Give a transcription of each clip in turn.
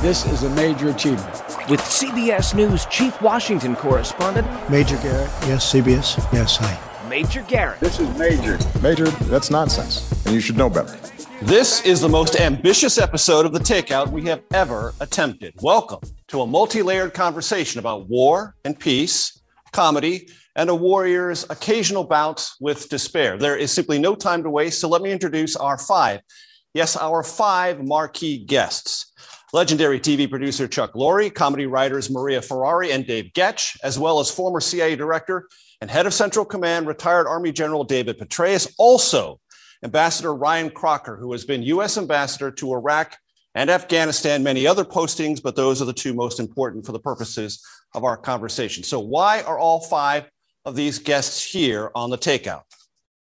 This is a major achievement. With CBS News Chief Washington Correspondent Major Garrett, yes, CBS, yes, hi. Major Garrett. This is Major. Major, that's nonsense, and you should know better. This is the most ambitious episode of The Takeout we have ever attempted. Welcome to a multi layered conversation about war and peace, comedy, and a warrior's occasional bouts with despair. There is simply no time to waste, so let me introduce our five, yes, our five marquee guests. Legendary TV producer Chuck Lorre, comedy writers Maria Ferrari and Dave Goetsch, as well as former CIA director and head of Central Command, retired Army General David Petraeus, also Ambassador Ryan Crocker, who has been U.S. Ambassador to Iraq and Afghanistan, many other postings, but those are the two most important for the purposes of our conversation. So, why are all five of these guests here on the takeout?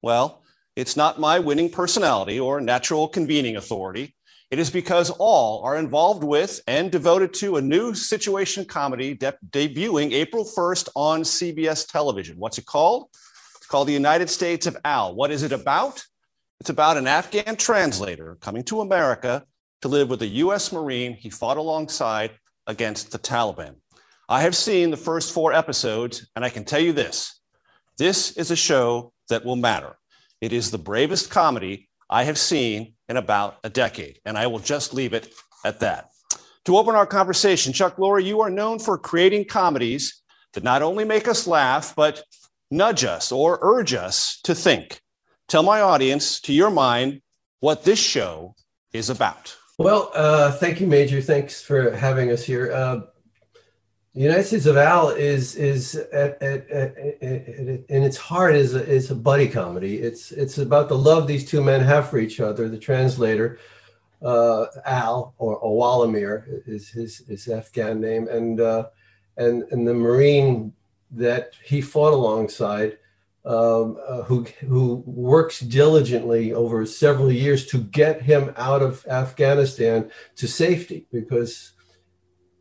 Well, it's not my winning personality or natural convening authority. It is because all are involved with and devoted to a new situation comedy de- debuting April 1st on CBS television. What's it called? It's called The United States of Al. What is it about? It's about an Afghan translator coming to America to live with a US Marine he fought alongside against the Taliban. I have seen the first four episodes, and I can tell you this this is a show that will matter. It is the bravest comedy I have seen in about a decade. And I will just leave it at that. To open our conversation, Chuck Lorre, you are known for creating comedies that not only make us laugh, but nudge us or urge us to think. Tell my audience, to your mind, what this show is about. Well, uh, thank you, Major. Thanks for having us here. Uh, the United States of Al is is at, at, at, in its heart is a, is a buddy comedy. It's it's about the love these two men have for each other. The translator, uh, Al or Awalmir is his his Afghan name, and uh, and and the Marine that he fought alongside, um, uh, who who works diligently over several years to get him out of Afghanistan to safety because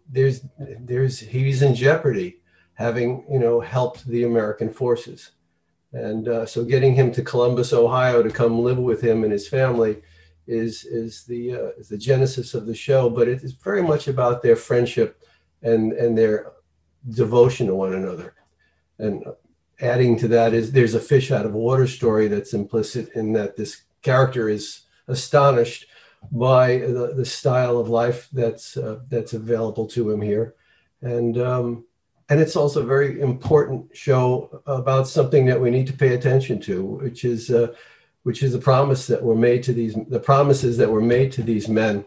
there's there's he's in jeopardy having you know helped the American forces, and uh, so getting him to Columbus, Ohio, to come live with him and his family is is the uh, is the genesis of the show. But it is very much about their friendship and and their devotion to one another, and adding to that is there's a fish out of water story that's implicit in that this character is astonished by the, the style of life that's uh, that's available to him here, and um, and it's also a very important show about something that we need to pay attention to, which is uh, which is the promise that were made to these the promises that were made to these men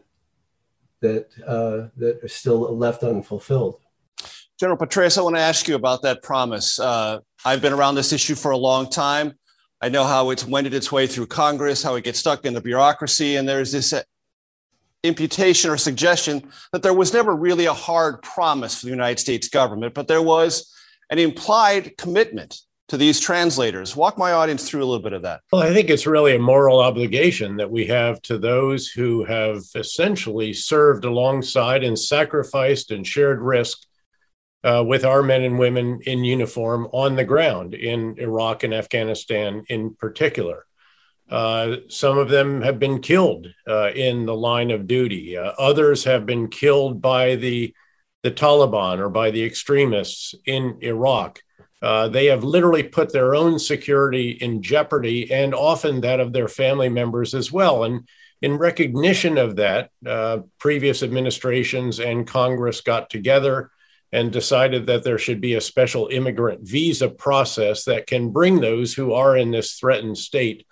that uh, that are still left unfulfilled. General Petraeus, I want to ask you about that promise. Uh, I've been around this issue for a long time. I know how it's wended its way through Congress, how it gets stuck in the bureaucracy, and there's this uh, imputation or suggestion that there was never really a hard promise for the United States government, but there was an implied commitment to these translators. Walk my audience through a little bit of that. Well, I think it's really a moral obligation that we have to those who have essentially served alongside and sacrificed and shared risk uh, with our men and women in uniform on the ground in Iraq and Afghanistan in particular. Uh, some of them have been killed uh, in the line of duty. Uh, others have been killed by the the Taliban or by the extremists in Iraq. Uh, they have literally put their own security in jeopardy and often that of their family members as well. And in recognition of that, uh, previous administrations and Congress got together and decided that there should be a special immigrant visa process that can bring those who are in this threatened state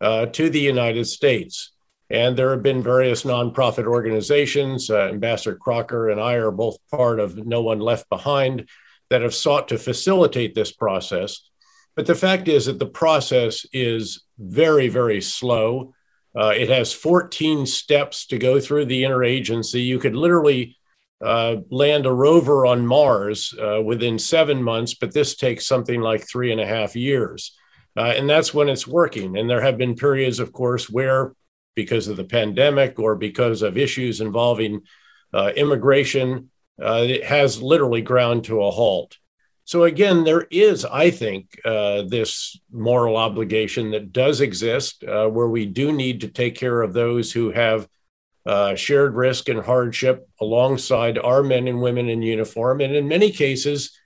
uh, to the United States. And there have been various nonprofit organizations. Uh, Ambassador Crocker and I are both part of No One Left Behind that have sought to facilitate this process. But the fact is that the process is very, very slow. Uh, it has 14 steps to go through the interagency. You could literally uh, land a rover on Mars uh, within seven months, but this takes something like three and a half years. Uh, and that's when it's working. And there have been periods, of course, where because of the pandemic or because of issues involving uh, immigration, uh, it has literally ground to a halt. So, again, there is, I think, this moral obligation that does exist where we do need to take care of those who have uh, shared risk and hardship alongside our men and women in uniform, and in many cases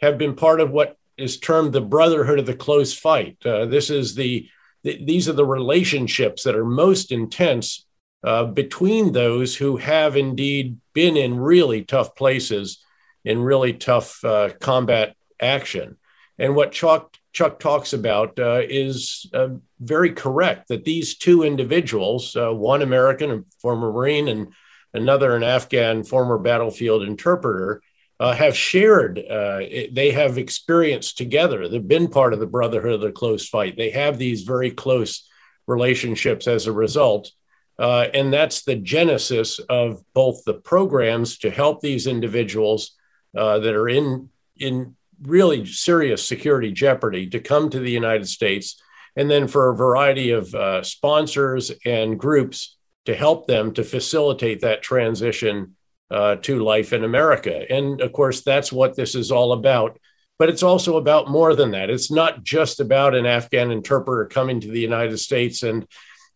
have been part of what is termed the brotherhood of the close fight. Uh, this is the, the, these are the relationships that are most intense uh, between those who have indeed been in really tough places in really tough uh, combat action. And what Chuck, Chuck talks about uh, is uh, very correct that these two individuals, uh, one American, a former Marine, and another an Afghan former battlefield interpreter, uh, have shared, uh, it, they have experienced together. They've been part of the Brotherhood of the Close Fight. They have these very close relationships as a result. Uh, and that's the genesis of both the programs to help these individuals that are in, in really serious security jeopardy to come to the United States, and then for a variety of uh, sponsors and groups to help them to facilitate that transition uh, to life in America. And of course, that's what this is all about. But it's also about more than that. It's not just about an Afghan interpreter coming to the United States and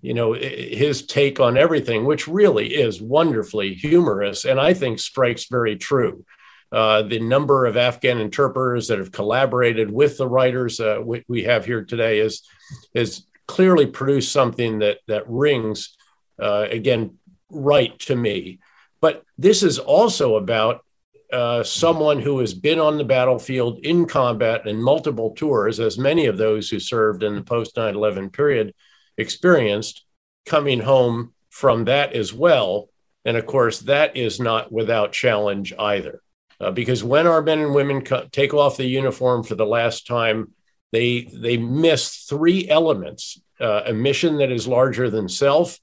you know his take on everything which really is wonderfully humorous and i think strikes very true uh, the number of afghan interpreters that have collaborated with the writers uh, we, we, have here today is is clearly produced something that that rings uh, again right to me but this is also about uh, someone who has been on the battlefield in combat in multiple tours, as many of those who served in the post 9 11 period experienced, coming home from that as well. And of course, that is not without challenge either. Uh, because when our men and women co- take off the uniform for the last time, they, they miss three elements uh, a mission that is larger than self,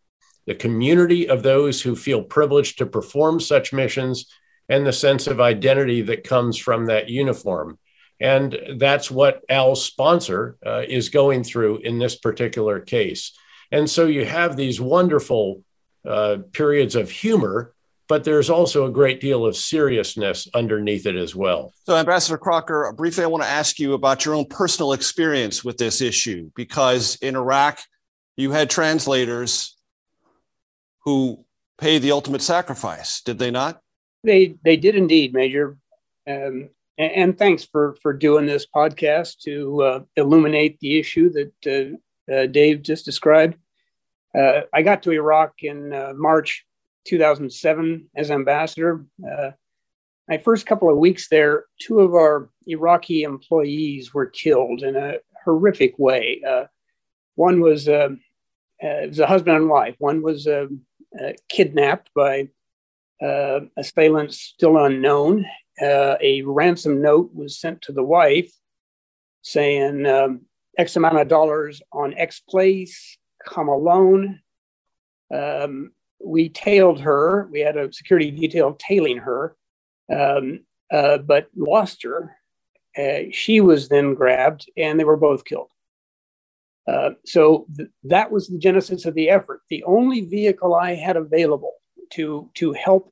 the community of those who feel privileged to perform such missions, and the sense of identity that comes from that uniform. And that's what Al's sponsor uh, is going through in this particular case. And so you have these wonderful uh, periods of humor, but there's also a great deal of seriousness underneath it as well. So, Ambassador Crocker, briefly, I want to ask you about your own personal experience with this issue, because in Iraq, you had translators who paid the ultimate sacrifice, did they not? They they did indeed, Major. Um, and, and, thanks for for doing this podcast to uh, illuminate the issue that uh, uh, Dave just described. Uh, I got to Iraq in uh, March 2007 as ambassador. Uh, my first couple of weeks there, two of our Iraqi employees were killed in a horrific way. one was it was a husband and wife. One was uh, kidnapped by uh, assailants still unknown. Uh, a ransom note was sent to the wife saying um, X amount of dollars on X place, come alone. Um, we tailed her. We had a security detail tailing her, um, uh, but lost her. Uh, she was then grabbed and they were both killed. Uh, so th- that was the genesis of the effort. The only vehicle I had available to, to help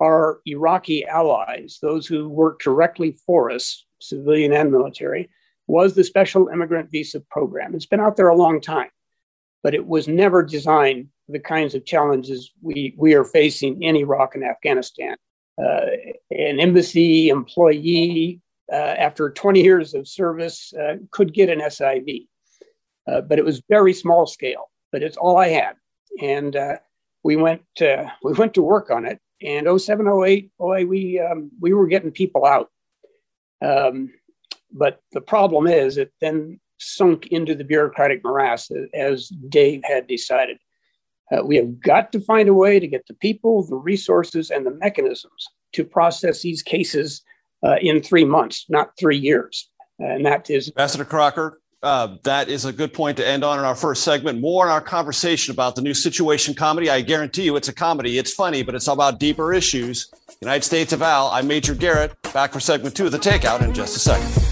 our Iraqi allies, those who work directly for us, civilian and military, was the Special Immigrant Visa Program. It's been out there a long time, but it was never designed the kinds of challenges we, we are facing in Iraq and Afghanistan. Uh, an embassy employee uh, after 20 years of service, uh, could get an SIV. Uh, but it was very small scale, but it's all I had. And uh, we went we went to work on it. And 07, 08, boy, we, um, we were getting people out. Um, but the problem is it then sunk into the bureaucratic morass as Dave had decided. Uh, we have got to find a way to get the people, the resources, and the mechanisms to process these cases uh, in three months, not three years. And that is Ambassador Crocker. Uh, that is a good point to end on in our first segment. More in our conversation about the new situation comedy. I guarantee you it's a comedy. It's funny, but it's about deeper issues. United States of Al. I'm Major Garrett. Back for segment two of the Takeout in just a second.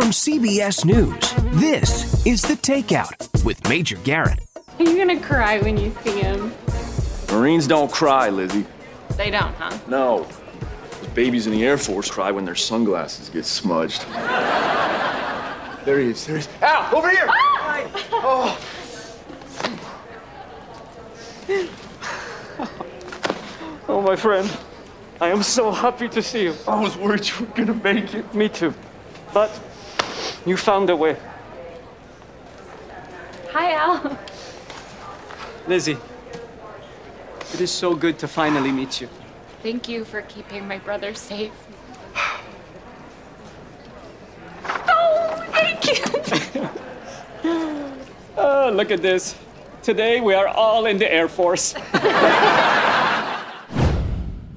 From CBS News, this is The Takeout with Major Garrett. Are you gonna cry when you see him? Marines don't cry, Lizzie. They don't, huh? No. Those babies in the Air Force cry when their sunglasses get smudged. there he is. There he is. Ow! Over here! Ah! Oh. oh, my friend. I am so happy to see you. I was worried you were gonna make it. Me too. But you found a way. Hi, Al. Lizzie, it is so good to finally meet you. Thank you for keeping my brother safe. oh, thank you. oh, look at this. Today we are all in the Air Force.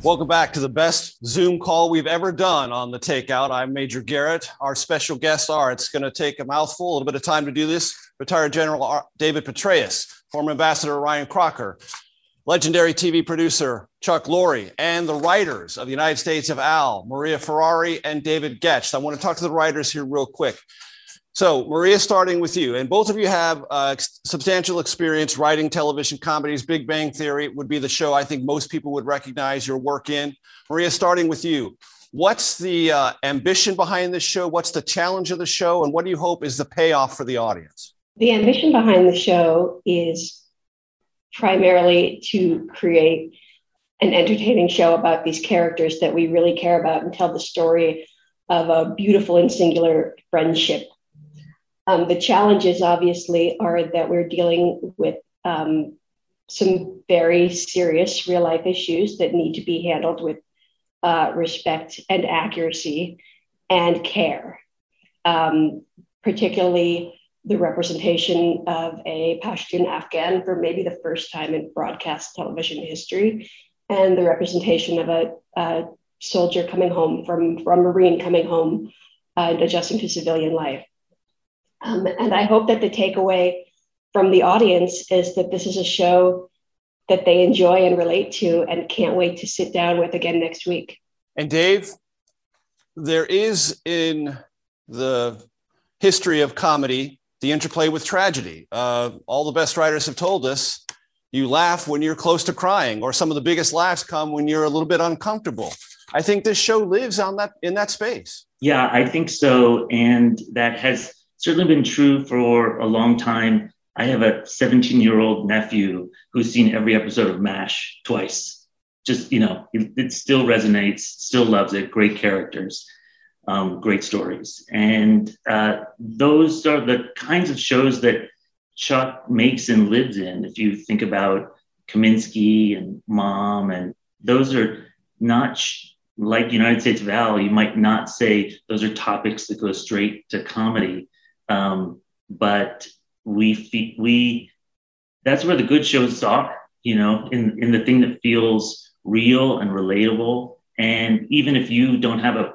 Welcome back to the best Zoom call we've ever done on the Takeout. I'm Major Garrett. Our special guests are, it's going to take a mouthful, a little bit of time to do this. Retired General David Petraeus, former Ambassador Ryan Crocker, legendary TV producer Chuck Lorre, and the writers of the United States of Al, Maria Ferrari and David Goetsch. I want to talk to the writers here real quick. So, Maria, starting with you, and both of you have uh, substantial experience writing television comedies. Big Bang Theory would be the show I think most people would recognize your work in. Maria, starting with you, what's the uh, ambition behind this show? What's the challenge of the show? And what do you hope is the payoff for the audience? The ambition behind the show is primarily to create an entertaining show about these characters that we really care about and tell the story of a beautiful and singular friendship um, the challenges, obviously, are that we're dealing with um, some very serious real life issues that need to be handled with uh, respect and accuracy and care, um, particularly the representation of a Pashtun Afghan for maybe the first time in broadcast television history, and the representation of a, a soldier coming home from, from Marine coming home uh, and adjusting to civilian life. Um, and I hope that the takeaway from the audience is that this is a show that they enjoy and relate to and can't wait to sit down with again next week. And Dave, there is in the history of comedy the interplay with tragedy. Uh, all the best writers have told us you laugh when you're close to crying, or some of the biggest laughs come when you're a little bit uncomfortable. I think this show lives on that in that space. Yeah, I think so, and that has certainly been true for a long time. I have a 17 year old nephew who's seen every episode of MASH twice. Just, you know, it, it still resonates, still loves it, great characters, um, great stories. And uh, those are the kinds of shows that Chuck makes and lives in. If you think about Kominsky and Mom, and those are not sh- like United States of Al. You might not say those are topics that go straight to comedy, um, but we we that's where the good shows are. You know, in in the thing that feels real and relatable, and even if you don't have a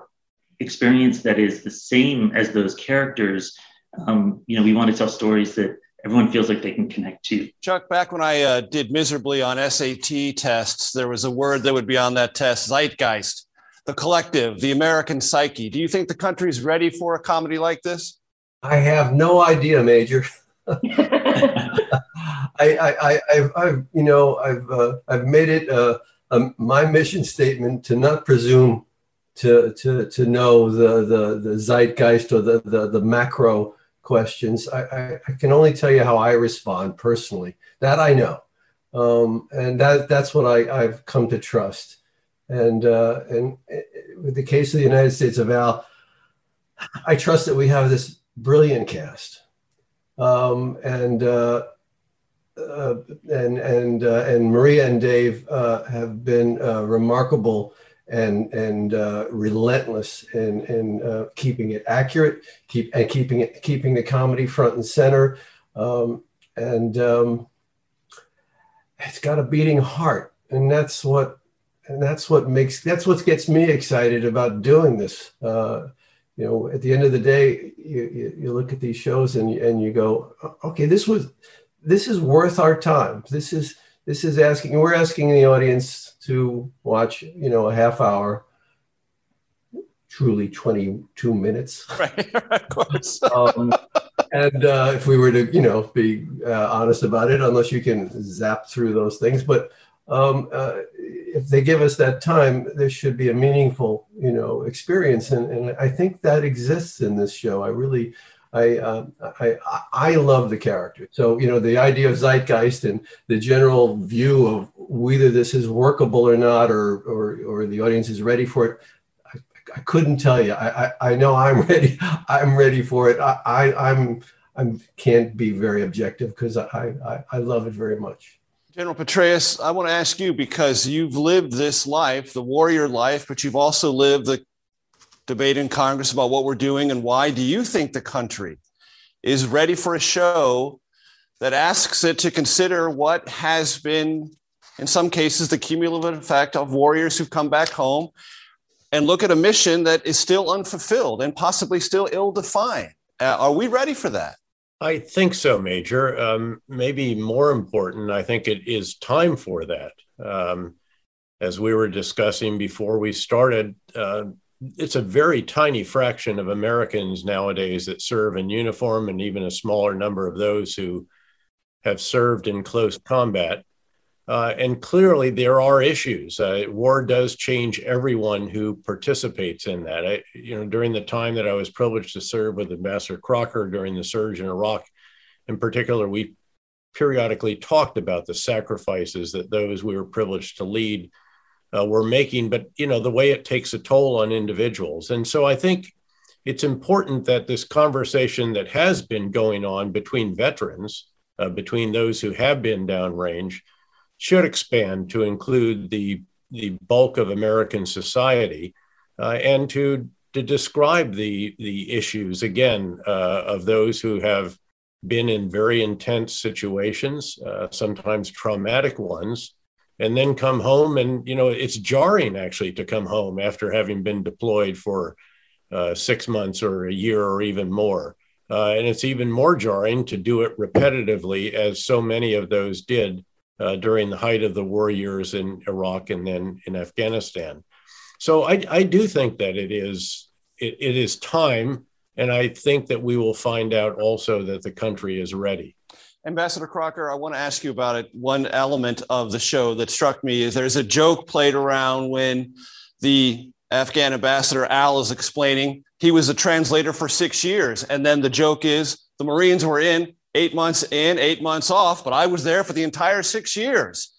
experience that is the same as those characters, um, you know, we want to tell stories that everyone feels like they can connect to. Chuck, back when I uh, did miserably on SAT tests, there was a word that would be on that test zeitgeist, the collective, the American psyche. Do you think the country's ready for a comedy like this? I have no idea, Major. I, have you know, I've, uh, I've made it uh, um, my mission statement to not presume to, to, to know the, the, the zeitgeist or the, the, the macro questions. I, I, I, can only tell you how I respond personally. That I know. Um, and that, that's what I, I've come to trust. And, uh, and uh, with the case of the United States of Al, I trust that we have this brilliant cast. Um, and, uh, uh, and and uh, and Maria and Dave uh, have been uh, remarkable and and uh, relentless in in keeping it accurate, keep and keeping it keeping the comedy front and center, um, and um, it's got a beating heart, and that's what and that's what makes that's what gets me excited about doing this. Uh, you know, at the end of the day, you, you, you look at these shows and you, and you go, okay, this was this is worth our time. This is this is asking we're asking the audience to watch you know a half hour truly 22 minutes right of course um, and uh, if we were to you know be uh, honest about it unless you can zap through those things but um, uh, if they give us that time there should be a meaningful you know experience and, and i think that exists in this show i really I, uh, I, I love the character. So, you know, the idea of zeitgeist and the general view of whether this is workable or not, or, or, or the audience is ready for it. I, I couldn't tell you. I, I, I, know I'm ready. I'm ready for it. I, I, I'm, I can't be very objective because I, I, I love it very much. General Petraeus, I want to ask you because you've lived this life, the warrior life, but you've also lived the debate in Congress about what we're doing and why. Do you think the country is ready for a show that asks it to consider what has been, in some cases, the cumulative effect of warriors who've come back home and look at a mission that is still unfulfilled and possibly still ill defined? Uh, are we ready for that? I think so, Major. Um, maybe more important, I think it is time for that. Um, as we were discussing before we started, uh, it's a very tiny fraction of Americans nowadays that serve in uniform, and even a smaller number of those who have served in close combat. Uh, and clearly, there are issues. Uh, war does change everyone who participates in that. I, you know, during the time that I was privileged to serve with Ambassador Crocker during the surge in Iraq, in particular, we periodically talked about the sacrifices that those we were privileged to lead uh, we're making, but you know the way it takes a toll on individuals. And so I think it's important that this conversation that has been going on between veterans, uh, between those who have been downrange, should expand to include the the bulk of American society, uh, and to to describe the the issues again uh, of those who have been in very intense situations, uh, sometimes traumatic ones, and then come home and you know it's jarring actually to come home after having been deployed for uh, six months or a year or even more. Uh, and it's even more jarring to do it repetitively as so many of those did uh, during the height of the war years in iraq and then in afghanistan so i, I do think that it is it, it is time and i think that we will find out also that the country is ready Ambassador Crocker, I want to ask you about it. One element of the show that struck me is there's a joke played around when the Afghan ambassador Al is explaining he was a translator for six years. And then the joke is the Marines were in eight months in, eight months off, but I was there for the entire six years.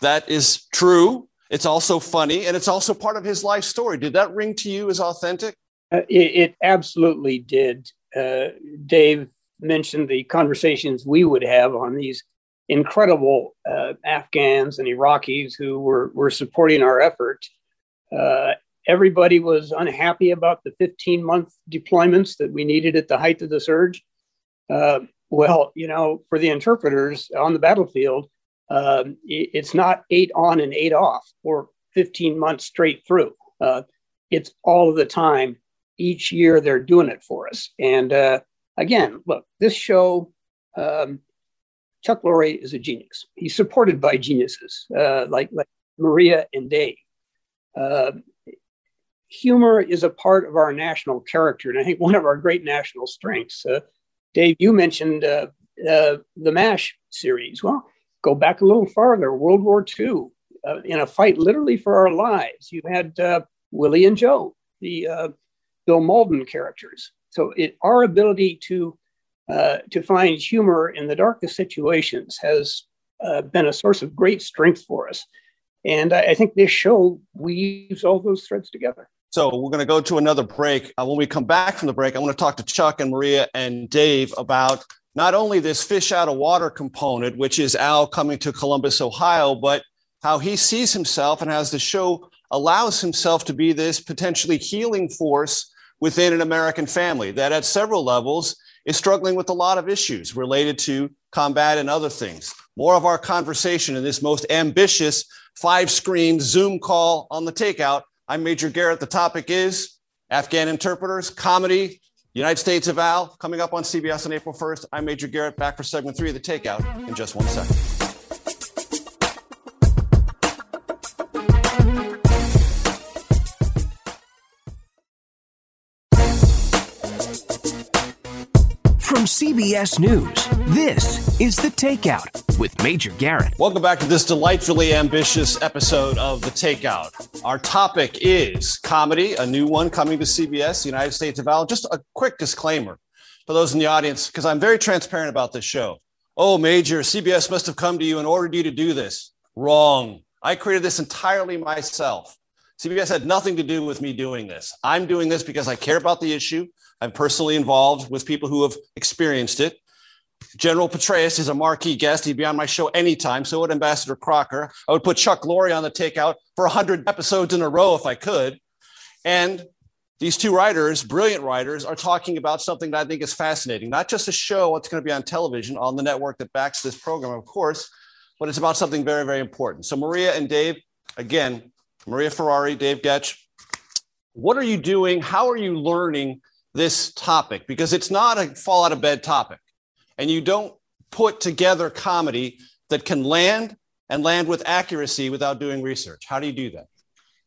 That is true. It's also funny, and it's also part of his life story. Did that ring to you as authentic? Uh, it, it, absolutely did. Uh, Dave mentioned the conversations we would have on these incredible uh, Afghans and Iraqis who were, were supporting our effort. Uh, everybody was unhappy about the 15 month deployments that we needed at the height of the surge. Uh, well, you know, for the interpreters on the battlefield, um, it's not eight on and eight off or 15 months straight through. Uh, it's all of the time. Each year they're doing it for us. And uh, again, look, this show, um, Chuck Lorre is a genius. He's supported by geniuses uh, like, like Maria and Dave. Uh, humor is a part of our national character, and I think one of our great national strengths. Dave, you mentioned uh, uh, the MASH series. Well, go back a little farther, World War II, uh, in a fight literally for our lives. You had uh, Willie and Joe, the uh, Bill Mauldin characters. So it, our ability to uh, to find humor in the darkest situations has been a source of great strength for us. And I, I think this show weaves all those threads together. So we're going to go to another break. Uh, when we come back from the break, I want to talk to Chuck and Maria and Dave about not only this fish out of water component, which is Al coming to Columbus, Ohio, but how he sees himself and how the show allows himself to be this potentially healing force within an American family that at several levels is struggling with a lot of issues related to combat and other things. More of our conversation in this most ambitious five screen Zoom call on the takeout I'm Major Garrett. The topic is Afghan interpreters, comedy, United States of Al, coming up on CBS on April 1st. I'm Major Garrett, back for segment three of the takeout in just one second. From CBS News, this is The Takeout with Major Garrett. Welcome back to this delightfully ambitious episode of The Takeout. Our topic is comedy, a new one coming to CBS, United States of Al. Just a quick disclaimer for those in the audience, because I'm very transparent about this show. Oh, Major, CBS must have come to you and ordered you to do this. Wrong. I created this entirely myself. CBS had nothing to do with me doing this. I'm doing this because I care about the issue. I'm personally involved with people who have experienced it. General Petraeus is a marquee guest. He'd be on my show anytime. So would Ambassador Crocker. I would put Chuck Lorre on the takeout for 100 episodes in a row if I could. And these two writers, brilliant writers, are talking about something that I think is fascinating. Not just a show, what's going to be on television on the network that backs this program, of course, but it's about something very, very important. So, Maria and Dave, again, Maria Ferrari, Dave Goetsch, what are you doing? How are you learning this topic because it's not a fall out of bed topic. And you don't put together comedy that can land and land with accuracy without doing research. How do you do that?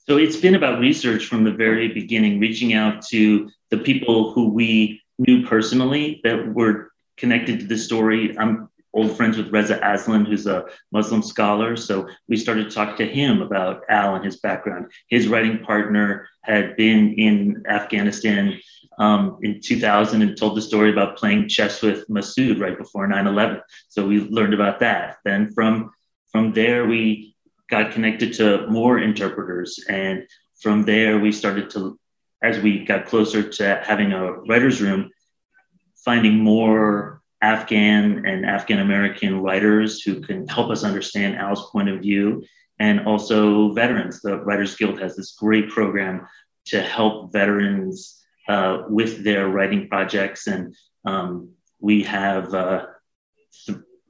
So it's been about research from the very beginning, reaching out to the people who we knew personally that were connected to the story. I'm old friends with Reza Aslan, who's a Muslim scholar. So we started to talk to him about Al and his background. His writing partner had been in Afghanistan um, in 2000 and told the story about playing chess with Masood right before 9/11. So we learned about that. Then from from there we got connected to more interpreters, and from there we started to, as we got closer to having a writers' room, finding more Afghan and Afghan American writers who can help us understand Al's point of view, and also veterans. The Writers Guild has this great program to help veterans uh, with their writing projects. And um, we have uh,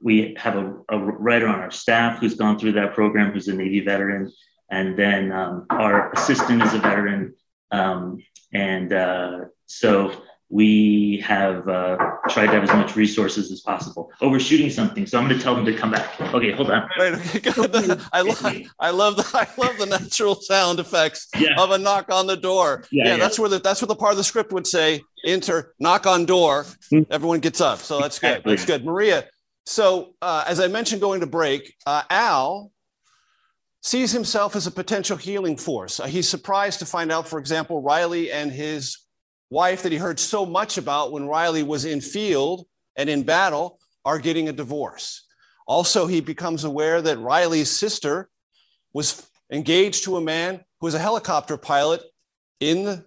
we have a, a, writer on our staff who's gone through that program, who's a Navy veteran, and then um, our assistant is a veteran. Um, and uh, so we have uh, tried to have as much resources as possible. Oh, we're shooting something, so I'm going to tell them to come back. Okay, hold on. Wait, okay, I love, I love the, I love the natural sound effects yeah. of a knock on the door. Yeah, yeah, yeah, that's where the that's where the part of the script would say enter knock on door. Mm-hmm. Everyone gets up, so that's good. That's good, Maria. So uh, as I mentioned, going to break, uh, Al sees himself as a potential healing force. Uh, he's surprised to find out, for example, Riley and his wife that he heard so much about when Riley was in field and in battle are getting a divorce. Also, he becomes aware that Riley's sister was engaged to a man who was a helicopter pilot in the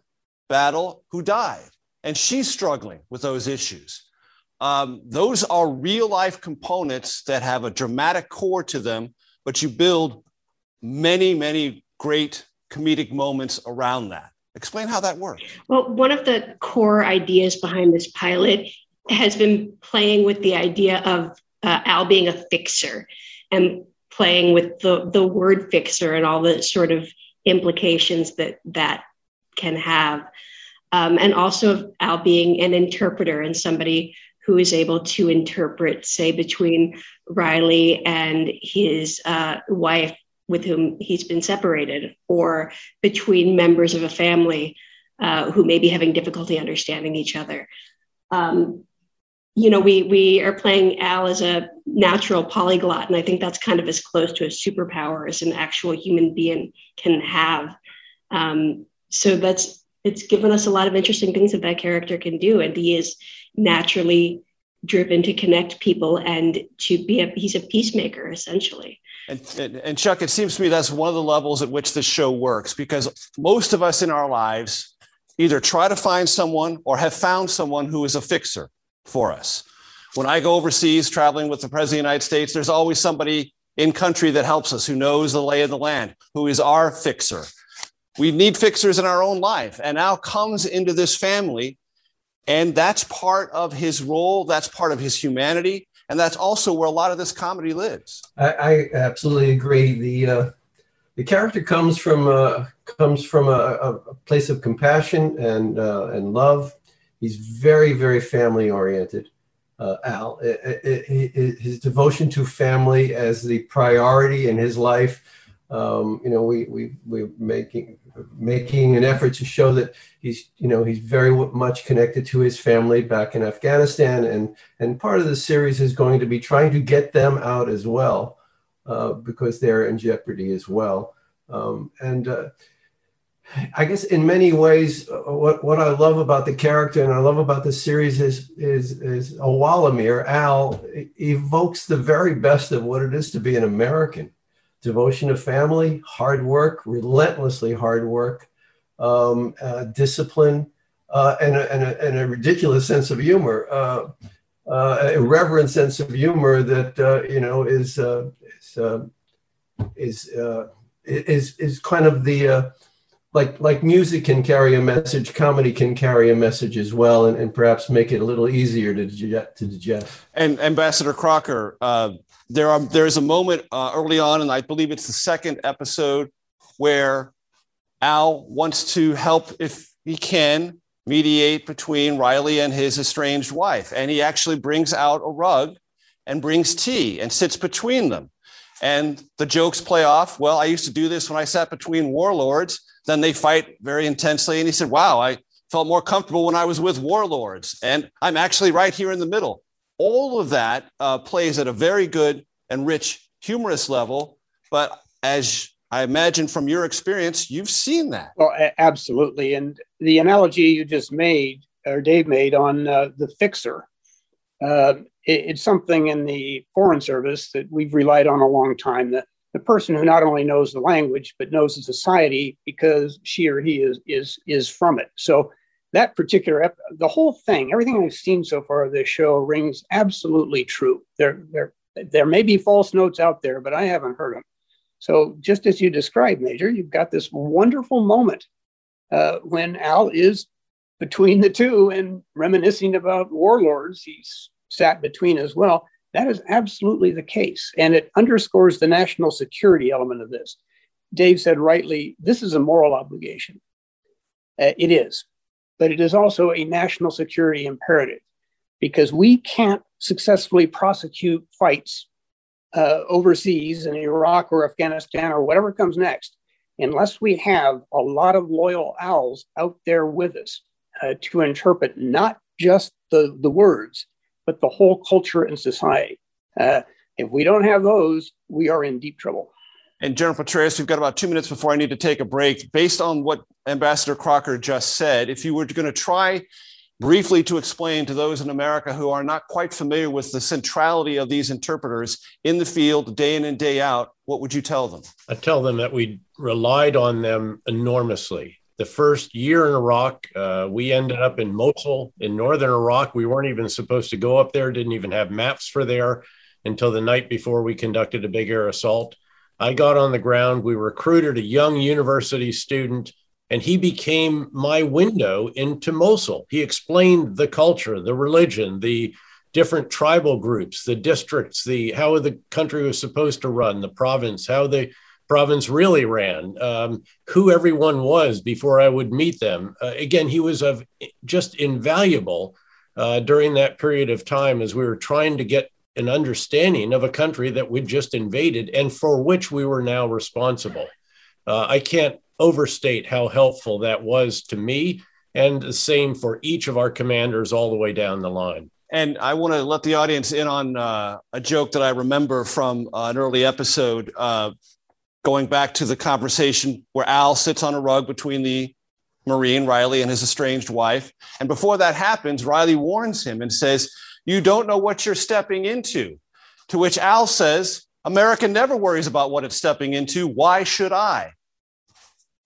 battle who died. And she's struggling with those issues. um, those are real life components that have a dramatic core to them, but you build many, many great comedic moments around that. Explain how that works. Well, one of the core ideas behind this pilot has been playing with the idea of uh, Al being a fixer and playing with the, the word fixer and all the sort of implications that that can have. Um, and also Al being an interpreter and somebody who is able to interpret, say, between Riley and his uh, wife with whom he's been separated, or between members of a family uh, who may be having difficulty understanding each other. Um, you know, we we are playing Al as a natural polyglot, and I think that's kind of as close to a superpower as an actual human being can have. Um, so that's it's given us a lot of interesting things that that character can do, and he is naturally driven to connect people and to be a he's a peacemaker essentially. And, and, and Chuck, it seems to me that's one of the levels at which this show works because most of us in our lives either try to find someone or have found someone who is a fixer for us. When I go overseas traveling with the President of the United States, there's always somebody in country that helps us, who knows the lay of the land, who is our fixer. We need fixers in our own life. And Al comes into this family, and that's part of his role, that's part of his humanity. And that's also where a lot of this comedy lives. I, I absolutely agree. The uh, the character comes from uh, comes from a, a, place of compassion and uh, and love. He's very very family oriented. Uh, Al, it, it, it, his devotion to family as the priority in his life. Um, you know, we we we're making making an effort to show that he's you know he's very much connected to his family back in Afghanistan and and part of the series is going to be trying to get them out as well uh, because they're in jeopardy as well. Um, and uh, I guess in many ways uh, what what I love about the character and I love about the series is is is Awalmir Al evokes the very best of what it is to be an American devotion to family, hard work, relentlessly hard work, um, uh, discipline, uh, and, a, and, a, and, a, ridiculous sense of humor, uh, uh a irreverent sense of humor that uh, you know is uh, is, is, is is kind of the like like music can carry a message, comedy can carry a message as well, and, and perhaps make it a little easier to digest. To digest. And Ambassador Crocker, uh, there are there is a moment uh, early on, and I believe it's the second episode where Al wants to help if he can mediate between Riley and his estranged wife, and he actually brings out a rug and brings tea and sits between them. And the jokes play off. Well, I used to do this when I sat between warlords. Then they fight very intensely. And he said, Wow, I felt more comfortable when I was with warlords. And I'm actually right here in the middle. All of that uh, plays at a very good and rich humorous level. But as I imagine from your experience, you've seen that. Well, absolutely. And the analogy you just made, or Dave made on uh, the fixer, uh, it's something in the Foreign Service that we've relied on a long time. That the person who not only knows the language but knows the society because she or he is is is from it. So that particular ep- the whole thing, everything I've seen so far of this show rings absolutely true. There there there may be false notes out there, but I haven't heard them. So just as you described, Major, you've got this wonderful moment uh, when Al is between the two and reminiscing about warlords. He's sat between as well. That is absolutely the case. And it underscores the national security element of this. Dave said rightly, this is a moral obligation. Uh, it is, but it is also a national security imperative because we can't successfully prosecute fights uh, overseas in Iraq or Afghanistan or whatever comes next unless we have a lot of loyal Als out there with us uh, to interpret not just the, the words, but the whole culture and society. Uh, if we don't have those, we are in deep trouble. And General Petraeus, we've got about two minutes before I need to take a break. Based on what Ambassador Crocker just said, if you were going to try briefly to explain to those in America who are not quite familiar with the centrality of these interpreters in the field day in and day out, what would you tell them? I tell them that we relied on them enormously the first year in Iraq, uh, we ended up in Mosul in northern Iraq. We weren't even supposed to go up there, didn't even have maps for there until the night before we conducted a big air assault. I got on the ground. We recruited a young university student, and he became my window into Mosul. He explained the culture, the religion, the different tribal groups, the districts, the how the country was supposed to run, the province, how the province really ran, um, who everyone was before I would meet them. Uh, again, he was of just invaluable uh, during that period of time as we were trying to get an understanding of a country that we'd just invaded and for which we were now responsible. Uh, I can't overstate how helpful that was to me, and the same for each of our commanders all the way down the line. And I want to let the audience in on uh, a joke that I remember from uh, an early episode going back to the conversation where Al sits on a rug between the Marine, Riley, and his estranged wife. And before that happens, Riley warns him and says, You don't know what you're stepping into. To which Al says, America never worries about what it's stepping into. Why should I?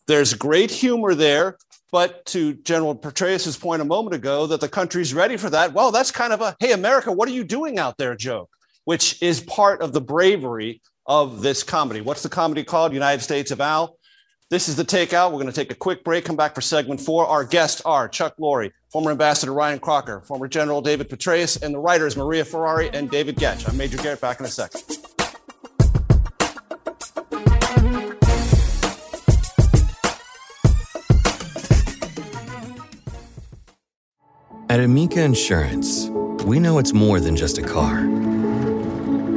There's great humor there. But to General Petraeus's point a moment ago, that the country's ready for that, well, that's kind of a, hey, America, what are you doing out there joke, which is part of the bravery of this comedy. What's the comedy called? United States of Al. This is the takeout. We're going to take a quick break, come back for segment four. Our guests are Chuck Lorre, former Ambassador Ryan Crocker, former General David Petraeus, and the writers Maria Ferrari and David Goetsch. I'm Major Garrett, back in a second. At Amica Insurance, we know it's more than just a car.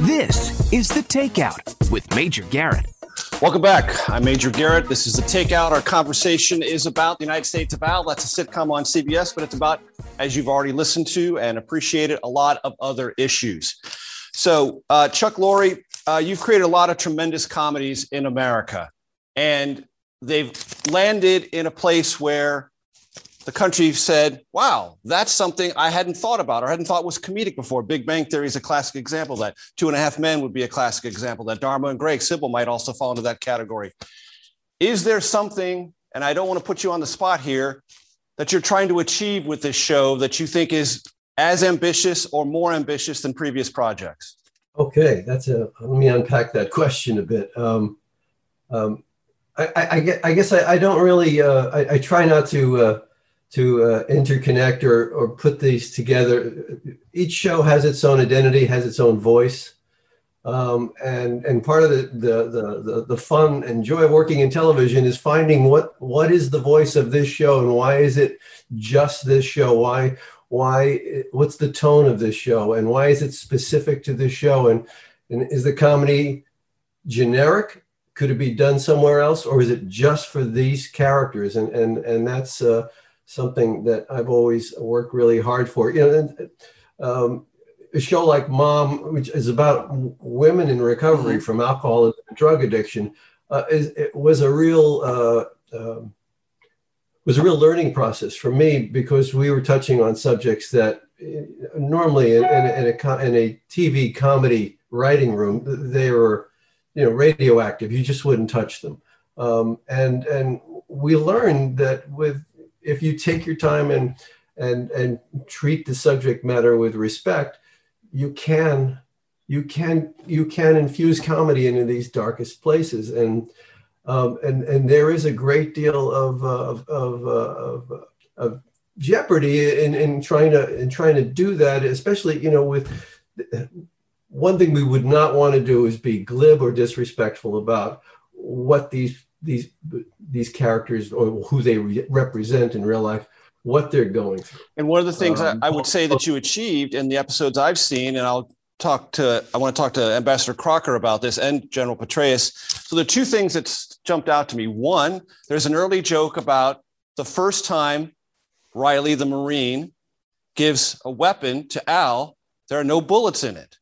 this is The Takeout with Major Garrett. Welcome back. I'm Major Garrett. This is The Takeout. Our conversation is about the United States of Al. That's a sitcom on CBS, but it's about, as you've already listened to and appreciated, a lot of other issues. So, uh, Chuck Lorre, uh, you've created a lot of tremendous comedies in America, and they've landed in a place where the country said, wow, that's something I hadn't thought about or hadn't thought was comedic before. Big Bang Theory is a classic example that. Two and a Half Men would be a classic example that Dharma and Greg Cybill might also fall into that category. Is there something, and I don't want to put you on the spot here, that you're trying to achieve with this show that you think is as ambitious or more ambitious than previous projects? Okay, that's a. Let me unpack that question a bit. Um, um, I, I, I, I, guess I, I don't really. Uh, I, try not to uh, to uh, interconnect or, or put these together. Each show has its own identity, has its own voice. Um, and and part of the, the, the the fun and joy of working in television is finding what what is the voice of this show and why is it just this show? Why why what's the tone of this show and why is it specific to this show? And and is the comedy generic? Could it be done somewhere else? Or is it just for these characters? And and and that's uh, something that I've always worked really hard for. You know, um, a show like Mom, which is about women in recovery mm-hmm. from alcohol and drug addiction, uh, is, it was a real uh, uh, was a real learning process for me because we were touching on subjects that uh, normally in, in, in, a, in a TV comedy writing room they were you know radioactive. You just wouldn't touch them. Um, and and we learned that with if you take your time and and and treat the subject matter with respect, you can you can you can infuse comedy into these darkest places. And um, and and there is a great deal of of of, of, of jeopardy in, in trying to in trying to do that especially you know with one thing we would not want to do is be glib or disrespectful about what these these these characters or who they re- represent in real life what they're going through and one of the things um, I, I would say that you achieved in the episodes i've seen and i'll talk to i want to talk to ambassador crocker about this and general petraeus so the two things that jumped out to me one there's an early joke about the first time Riley the Marine gives a weapon to Al, there are no bullets in it.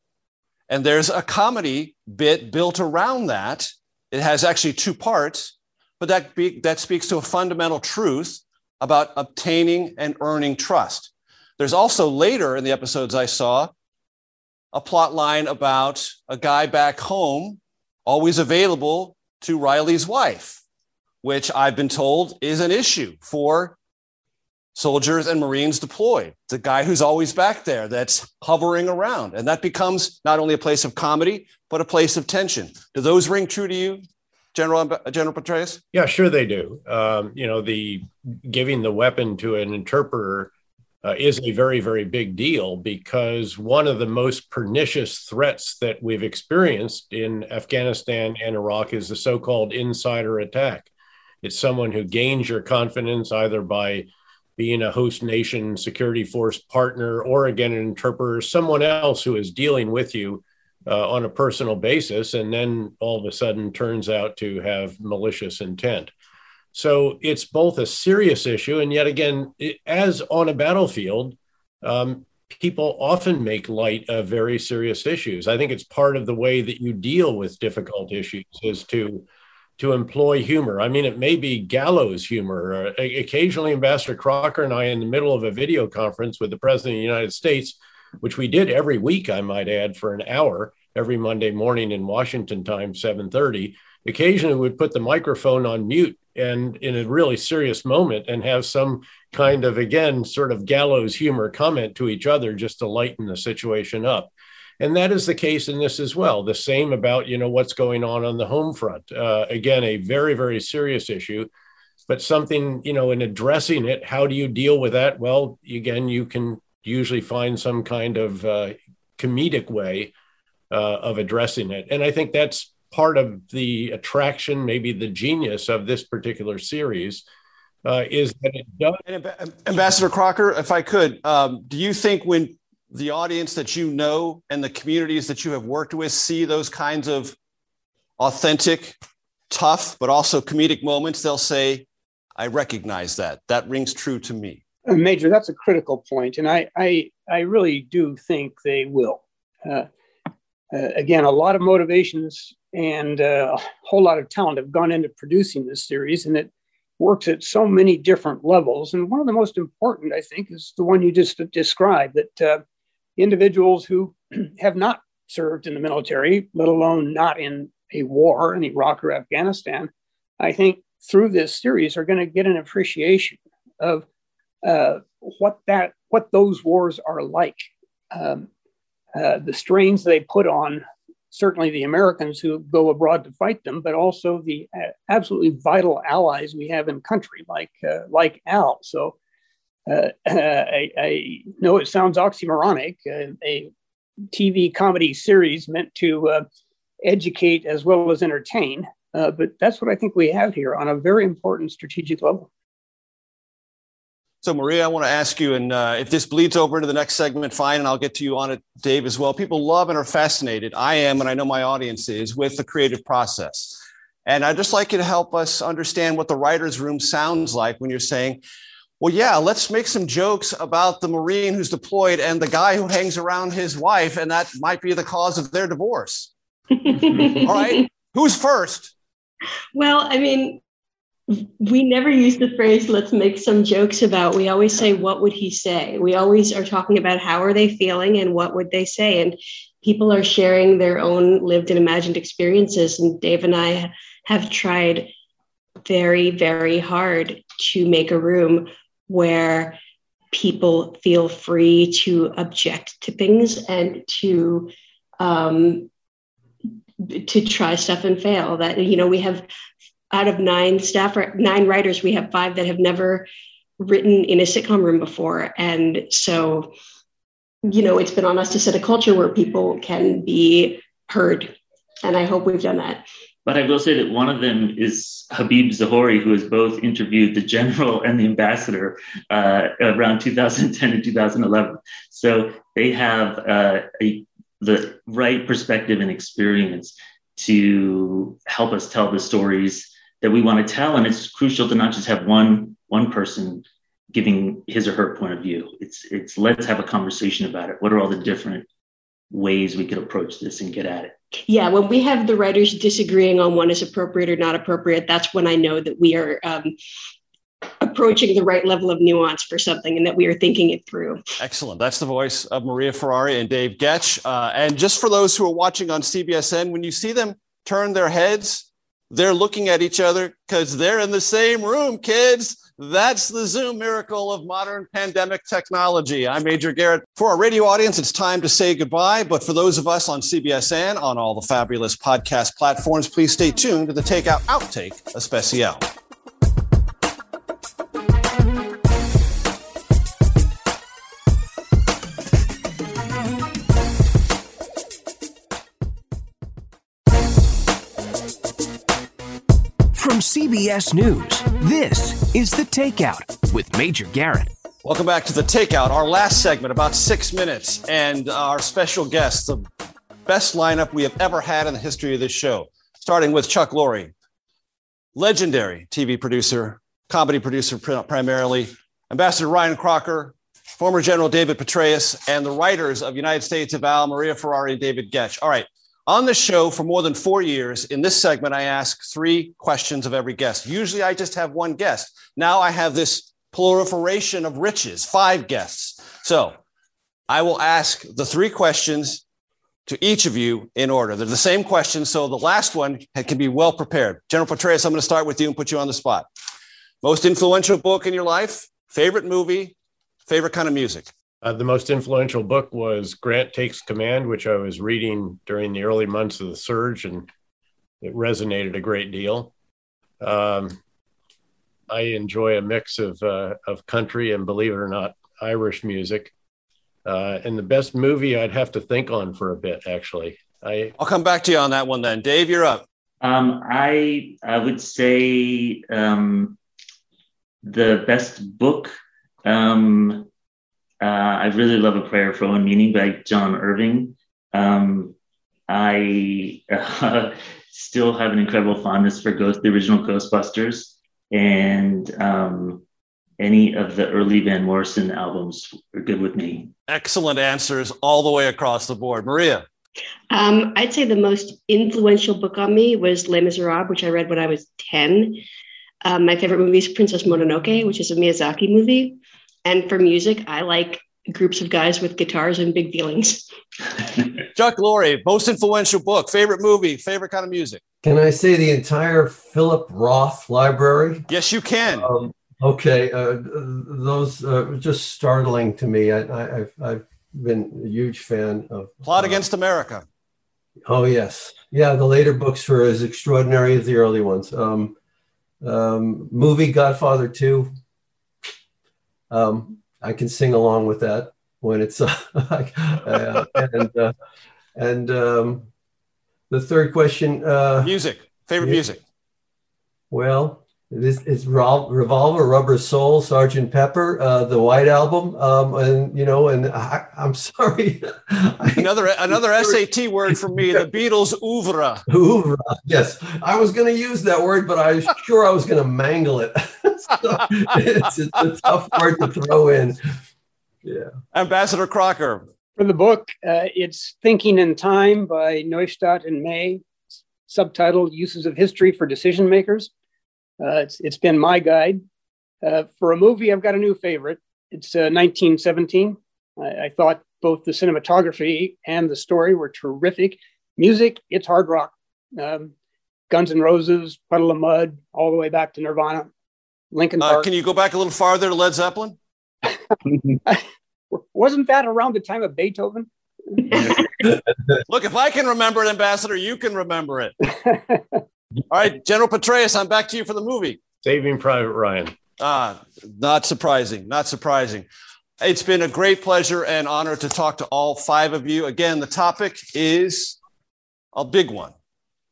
And there's a comedy bit built around that. It has actually two parts, but that, be, that speaks to a fundamental truth about obtaining and earning trust. There's also later in the episodes I saw a plot line about a guy back home always available to Riley's wife, which I've been told is an issue for soldiers and Marines deployed. The guy who's always back there that's hovering around. And that becomes not only a place of comedy, but a place of tension. Do those ring true to you, General General Petraeus? Yeah, sure they do. Um, you know, the giving the weapon to an interpreter uh, is a very, very big deal because one of the most pernicious threats that we've experienced in Afghanistan and Iraq is the so called insider attack. It's someone who gains your confidence either by being a host nation security force partner or, again, an interpreter, someone else who is dealing with you uh, on a personal basis, and then all of a sudden turns out to have malicious intent. So it's both a serious issue, and yet again, it, as on a battlefield, um, people often make light of very serious issues. I think it's part of the way that you deal with difficult issues is to to employ humor. I mean, it may be gallows humor. Uh, occasionally, Ambassador Crocker and I, in the middle of a video conference with the President of the United States, which we did every week, I might add, for an hour every Monday morning in Washington time, 7:30. Occasionally, would put the microphone on mute and in a really serious moment and have some kind of again sort of gallows humor comment to each other just to lighten the situation up and that is the case in this as well. The same about you know what's going on on the home front. Uh, again a very very serious issue but something you know in addressing it how do you deal with that? Well again you can usually find some kind of uh, comedic way uh, of addressing it. And i think that's part of the attraction, maybe the genius of this particular series, uh, is that it does. And Ambassador Crocker, if I could, um, do you think when the audience that you know and the communities that you have worked with see those kinds of authentic, tough, but also comedic moments, they'll say, I recognize that. That rings true to me. Uh, Major, that's a critical point, and I, I, I really do think they will. Uh, uh, again, a lot of motivations and uh, a whole lot of talent have gone into producing this series, and it works at so many different levels. And one of the most important, I think, is the one you just described that uh, individuals who have not served in the military, let alone not in a war in Iraq or Afghanistan, I think through this series are going to get an appreciation of uh, what that what those wars are like, um, uh, the strains they put on certainly the Americans who go abroad to fight them, but also the uh, absolutely vital allies we have in country, like uh, like Al. So uh, I, I, know it sounds oxymoronic, uh, a TV comedy series meant to uh, educate as well as entertain, uh, but that's what I think we have here on a very important strategic level. So, Maria, I want to ask you, and uh, if this bleeds over into the next segment, fine, and I'll get to you on it, Dave, as well. People love and are fascinated. I am, and I know my audience is, with the creative process. And I'd just like you to help us understand what the writer's room sounds like when you're saying, well, yeah, let's make some jokes about the Marine who's deployed and the guy who hangs around his wife, and that might be the cause of their divorce. All right, who's first? Well, I mean, we never use the phrase let's make some jokes about we always say what would he say we always are talking about how are they feeling and what would they say and people are sharing their own lived and imagined experiences and dave and i have tried very very hard to make a room where people feel free to object to things and to um, to try stuff and fail that you know we have out of nine staff, nine writers, we have five that have never written in a sitcom room before. And so, you know, it's been on us to set a culture where people can be heard. And I hope we've done that. But I will say that one of them is Habib Zahori, who has both interviewed the general and the ambassador uh, around 2010 and 2011. So they have uh, a, the right perspective and experience to help us tell the stories that we want to tell. And it's crucial to not just have one one person giving his or her point of view. It's it's let's have a conversation about it. What are all the different ways we could approach this and get at it? Yeah, when we have the writers disagreeing on what is appropriate or not appropriate, that's when I know that we are um, approaching the right level of nuance for something and that we are thinking it through. Excellent. That's the voice of Maria Ferrari and Dave Goetsch. Uh, and just for those who are watching on CBSN, when you see them turn their heads, they're looking at each other because they're in the same room, kids. That's the Zoom miracle of modern pandemic technology. I'm Major Garrett. For our radio audience, it's time to say goodbye. But for those of us on CBSN, on all the fabulous podcast platforms, please stay tuned to the Takeout Outtake Especial. CBS News, this is The Takeout with Major Garrett. Welcome back to The Takeout, our last segment, about six minutes, and our special guest, the best lineup we have ever had in the history of this show, starting with Chuck Lorre, legendary TV producer, comedy producer primarily, Ambassador Ryan Crocker, former General David Petraeus, and the writers of United States of Al, Maria Ferrari, and David Goetsch. All right, on the show for more than four years, in this segment, I ask three questions of every guest. Usually I just have one guest. Now I have this proliferation of riches, five guests. So I will ask the three questions to each of you in order. They're the same questions, so the last one can be well prepared. General Petraeus, I'm going to start with you and put you on the spot. Most influential book in your life, favorite movie, favorite kind of music? Uh, the most influential book was Grant Takes Command, which I was reading during the early months of the surge, and it resonated a great deal. Um, I enjoy a mix of uh, of country and, believe it or not, Irish music. Uh, and the best movie I'd have to think on for a bit, actually. I I'll come back to you on that one then. Dave, you're up. Um, I I would say um, the best book. Um, uh, I really love A Prayer for Owen Meany by John Irving. Um, I uh, still have an incredible fondness for Ghost, the original Ghostbusters, and um, any of the early Van Morrison albums are good with me. Excellent answers all the way across the board. Maria. Um, I'd say the most influential book on me was Les Miserables, which I read when I was 10. Um, my favorite movie is Princess Mononoke, which is a Miyazaki movie. And for music, I like groups of guys with guitars and big feelings. Chuck Lorre, most influential book, favorite movie, favorite kind of music. Can I say the entire Philip Roth library? Yes, you can. Um, okay, uh, those are just startling to me. I, have I've been a huge fan of Plot uh, Against America. Oh yes, yeah. The later books were as extraordinary as the early ones. Um, um, movie Godfather Two um, I can sing along with that when it's uh, and uh, and um, the third question uh, music. Favorite music? Well this is revolver rubber soul sergeant pepper uh, the white album um, and you know and I, am sorry. Another another sat word for me the beatles oeuvre. Oeuvre yes. I was going to use that word but i was sure i was going to mangle it it's, it's a tough word to throw in yeah ambassador crocker for the book uh, it's thinking in time by neustadt and may subtitled uses of history for decision makers uh, it's, it's been my guide. Uh, for a movie, I've got a new favorite. It's uh, 1917. I, I, thought both the cinematography and the story were terrific. Music, it's hard rock. Um, Guns N' Roses, Puddle of Mudd, all the way back to Nirvana. Linkin uh, can you go back a little farther to Led Zeppelin? Wasn't that around the time of Beethoven? Look, if I can remember it, Ambassador, you can remember it. All right, General Petraeus, I'm back to you for the movie. Saving Private Ryan. Ah, not surprising. Not surprising. It's been a great pleasure and honor to talk to all five of you. Again, the topic is a big one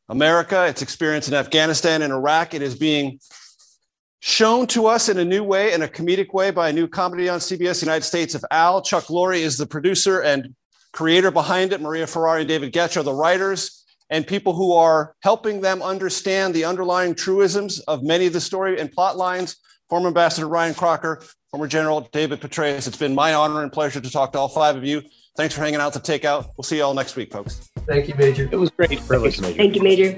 America, its experience in Afghanistan and Iraq. It is being shown to us in a new way, in a comedic way, by a new comedy on CBS, United States of Al. Chuck Lorre is the producer and creator behind it. Maria Ferrari and David Goetsch are the writers and people who are helping them understand the underlying truisms of many of the story and plot lines former Ambassador Ryan Crocker, former General David Petraeus. It's been my honor and pleasure to talk to all five of you. Thanks for hanging out to take out. We'll see you all next week, folks. Thank you, Major. It was great. Privilege, Major. Thank you, Major.